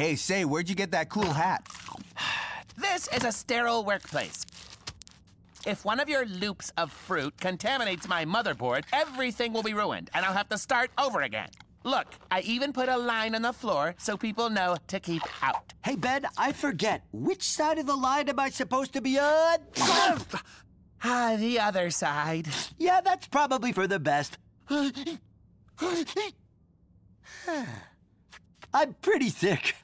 Hey, say, where'd you get that cool hat? This is a sterile workplace. If one of your loops of fruit contaminates my motherboard, everything will be ruined, and I'll have to start over again. Look, I even put a line on the floor so people know to keep out. Hey, Ben, I forget. Which side of the line am I supposed to be on? Ah, the other side. yeah, that's probably for the best. I'm pretty sick.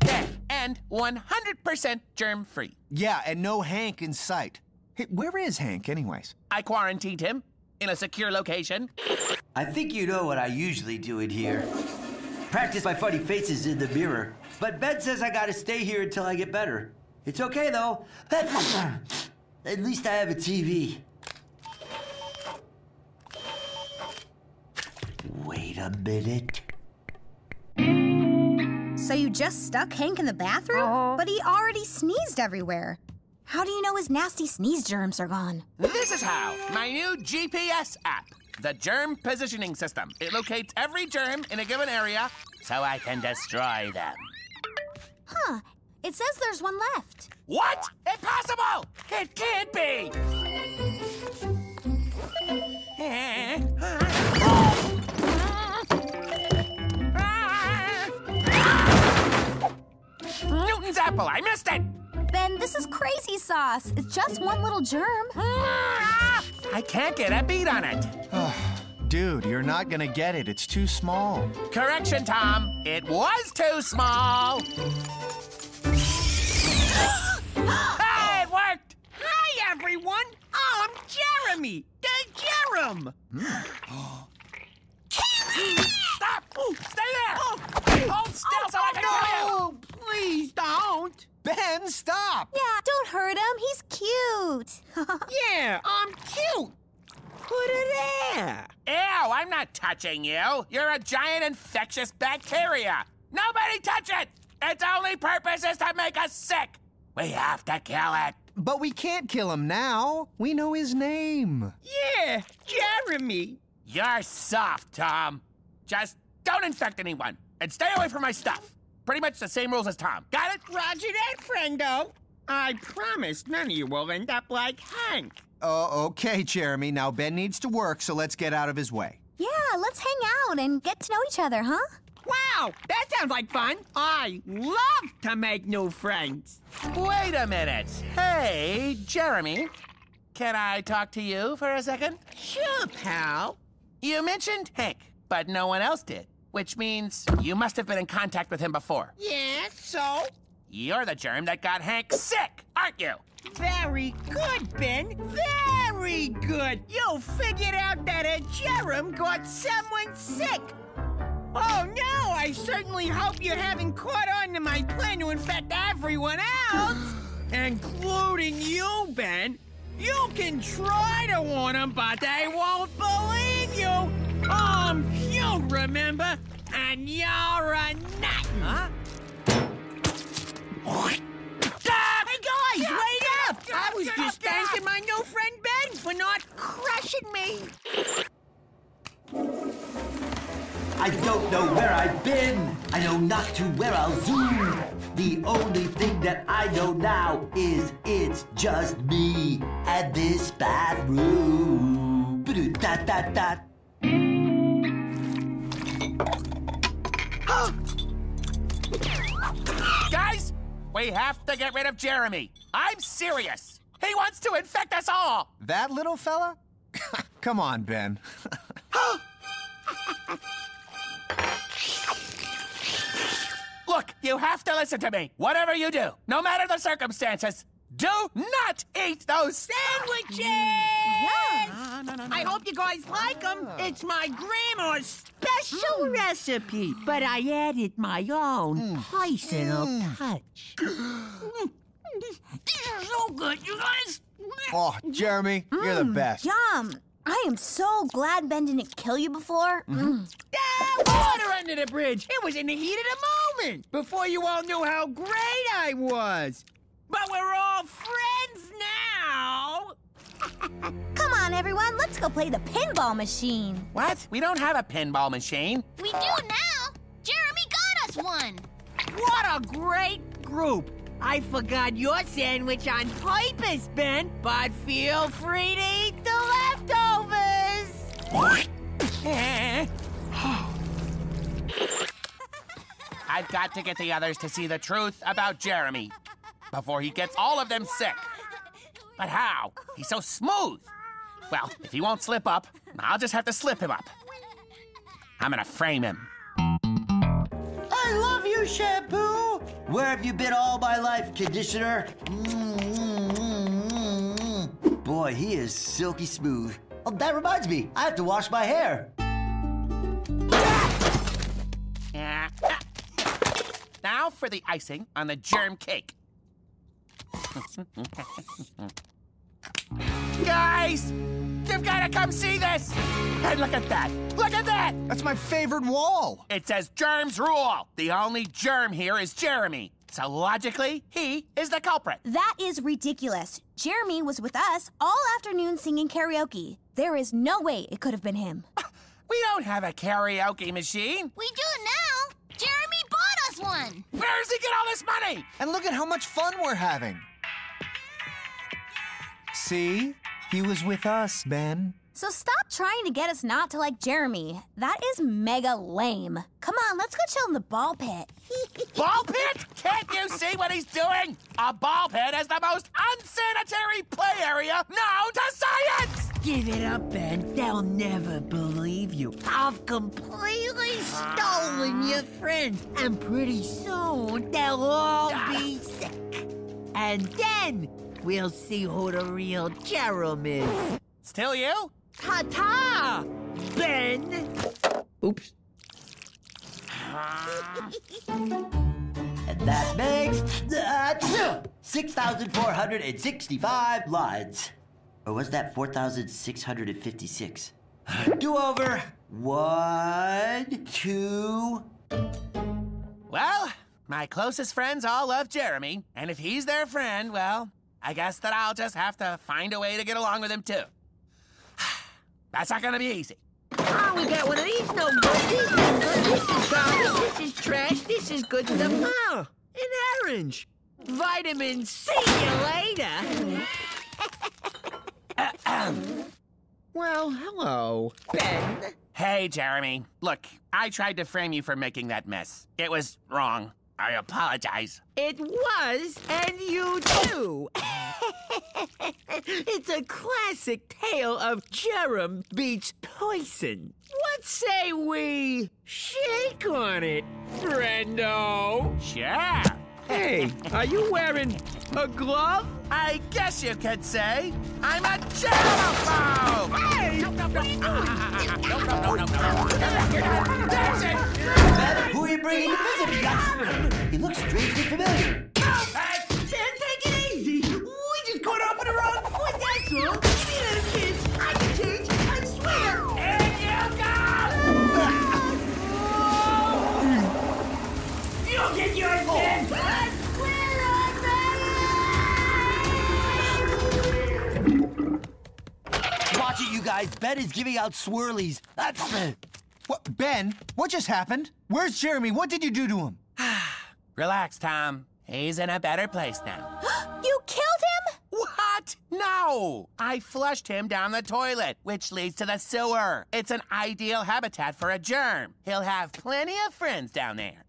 There, and 100% germ free. Yeah, and no Hank in sight. Hey, where is Hank, anyways? I quarantined him in a secure location. I think you know what I usually do in here. Practice my funny faces in the mirror. But Ben says I gotta stay here until I get better. It's okay though. At least I have a TV. Wait a minute. So you just stuck Hank in the bathroom? Uh-huh. But he already sneezed everywhere. How do you know his nasty sneeze germs are gone? This is how my new GPS app, the germ positioning system. It locates every germ in a given area so I can destroy them. Huh. It says there's one left. What? Impossible! It can't be! Newton's apple, I missed it! Ben, this is crazy sauce. It's just one little germ. I can't get a bead on it. Dude, you're not gonna get it. It's too small. Correction, Tom. It was too small. hey, it worked! Hi, everyone. I'm Jeremy, the Jerem. Stop! Stay there! Oh. Hold still so I oh, can kill you! Oh, please don't. Ben, stop! Yeah, don't hurt him. He's cute. Yeah, I'm cute. Put it there. Ew, I'm not touching you. You're a giant infectious bacteria. Nobody touch it! Its only purpose is to make us sick. We have to kill it. But we can't kill him now. We know his name. Yeah, Jeremy. You're soft, Tom. Just don't infect anyone and stay away from my stuff. Pretty much the same rules as Tom. Got it? Roger that, friendo. I promise none of you will end up like Hank. Oh, okay, Jeremy. Now Ben needs to work, so let's get out of his way. yeah, let's hang out and get to know each other, huh? Wow, that sounds like fun. I love to make new friends. Wait a minute. Hey, Jeremy. Can I talk to you for a second? Sure, pal. You mentioned Hank, but no one else did, which means you must have been in contact with him before. Yeah, so? You're the germ that got Hank sick, aren't you? Very good, Ben. Very good. You figured out that a germ got someone sick. Oh, no, I certainly hope you haven't caught on to my plan to infect everyone else, including you, Ben. You can try to warn them, but they won't believe you. I'm remember? And you're a nut. Huh? Hey guys, wait up! I was just thanking my new friend Ben for not crushing me. I don't know where I've been. I know not to where I'll zoom. The only thing that I know now is it's just me and this bathroom. Ba-do-da-da-da. Guys, we have to get rid of Jeremy. I'm serious. He wants to infect us all. That little fella? Come on, Ben. Look, you have to listen to me. Whatever you do, no matter the circumstances, do not eat those Sandwiches! Yeah. I hope you guys like them. Ah. It's my grandma's special mm. recipe, but I added my own mm. personal mm. touch. These are so good, you guys. Oh, Jeremy, you're the best. Yum. I am so glad Ben didn't kill you before. Mm-hmm. Mm. Ah, water under the bridge. It was in the heat of the moment, before you all knew how great I was. But we're all friends now. Come on, everyone, let's go play the pinball machine. What? We don't have a pinball machine. We do now. Jeremy got us one. What a great group. I forgot your sandwich on purpose, Ben, but feel free to eat the leftovers. I've got to get the others to see the truth about Jeremy before he gets all of them sick. But how? He's so smooth. Well, if he won't slip up, I'll just have to slip him up. I'm gonna frame him. I love you, shampoo. Where have you been all my life, conditioner? Mm, mm, mm, mm. Boy, he is silky smooth. Oh, that reminds me, I have to wash my hair. Now for the icing on the germ cake. Guys, you've got to come see this. And look at that. Look at that. That's my favorite wall. It says germs rule. The only germ here is Jeremy. So logically, he is the culprit. That is ridiculous. Jeremy was with us all afternoon singing karaoke. There is no way it could have been him. We don't have a karaoke machine. We do one. Where does he get all this money? And look at how much fun we're having. See? He was with us, Ben. So stop trying to get us not to like Jeremy. That is mega lame. Come on, let's go chill in the ball pit. Ball pit? Can't you see what he's doing? A ball pit is the most unsanitary play area known to science! Give it up, Ben. They'll never believe you. I've completely stolen your friends, and pretty soon they'll all be sick. And then we'll see who the real Jerem is. Still you? Ta-ta, Ben. Oops. Ah. And that makes uh, 6,465 lines. Or was that 4,656? Do over. One, two. Well, my closest friends all love Jeremy, and if he's their friend, well, I guess that I'll just have to find a way to get along with him too. That's not gonna be easy. Oh, we got one of these no good. These no good. This is garbage. This is trash. This is good stuff. Oh, ah, an orange. Vitamin C you later. well, hello, Ben. Hey, Jeremy. Look, I tried to frame you for making that mess. It was wrong. I apologize. It was, and you too. it's a classic tale of Jerem beats poison. What say we shake on it, friendo? Sure. Hey, are you wearing a glove? I guess you could say I'm a germaphobe. Hey, No, no, no. No, no, no, no, no. That's it. Ben, who are you bringing to visit me? I- He looks strangely familiar. Go. Get yours, Ben. Watch it, you guys. Ben is giving out swirlies. That's What, Ben? What just happened? Where's Jeremy? What did you do to him? Relax, Tom. He's in a better place now. You killed him? What? No! I flushed him down the toilet, which leads to the sewer. It's an ideal habitat for a germ. He'll have plenty of friends down there.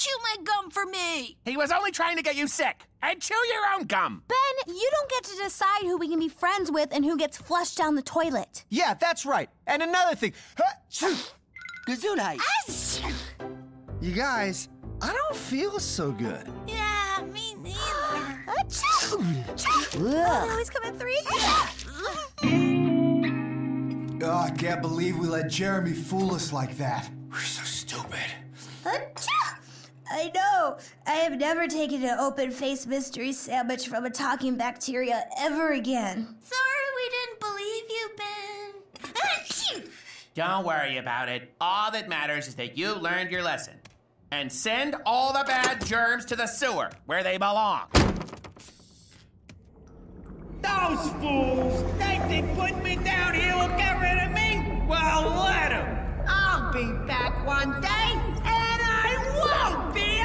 Chew my gum for me? He was only trying to get you sick. And chew your own gum. Ben, you don't get to decide who we can be friends with and who gets flushed down the toilet. Yeah, that's right. And another thing. Huh, shoo. Gesundheit. You guys, I don't feel so good. Yeah, me neither. Oh, he's coming three. Oh, I can't believe we let Jeremy fool us like that. We're so stupid. I know. I have never taken an open faced mystery sandwich from a talking bacteria ever again. Sorry we didn't believe you, Ben. Don't worry about it. All that matters is that you learned your lesson. And send all the bad germs to the sewer where they belong. Those fools! They think putting me down here will get rid of me? Well, let them! I'll be back one day Uau, Pedro!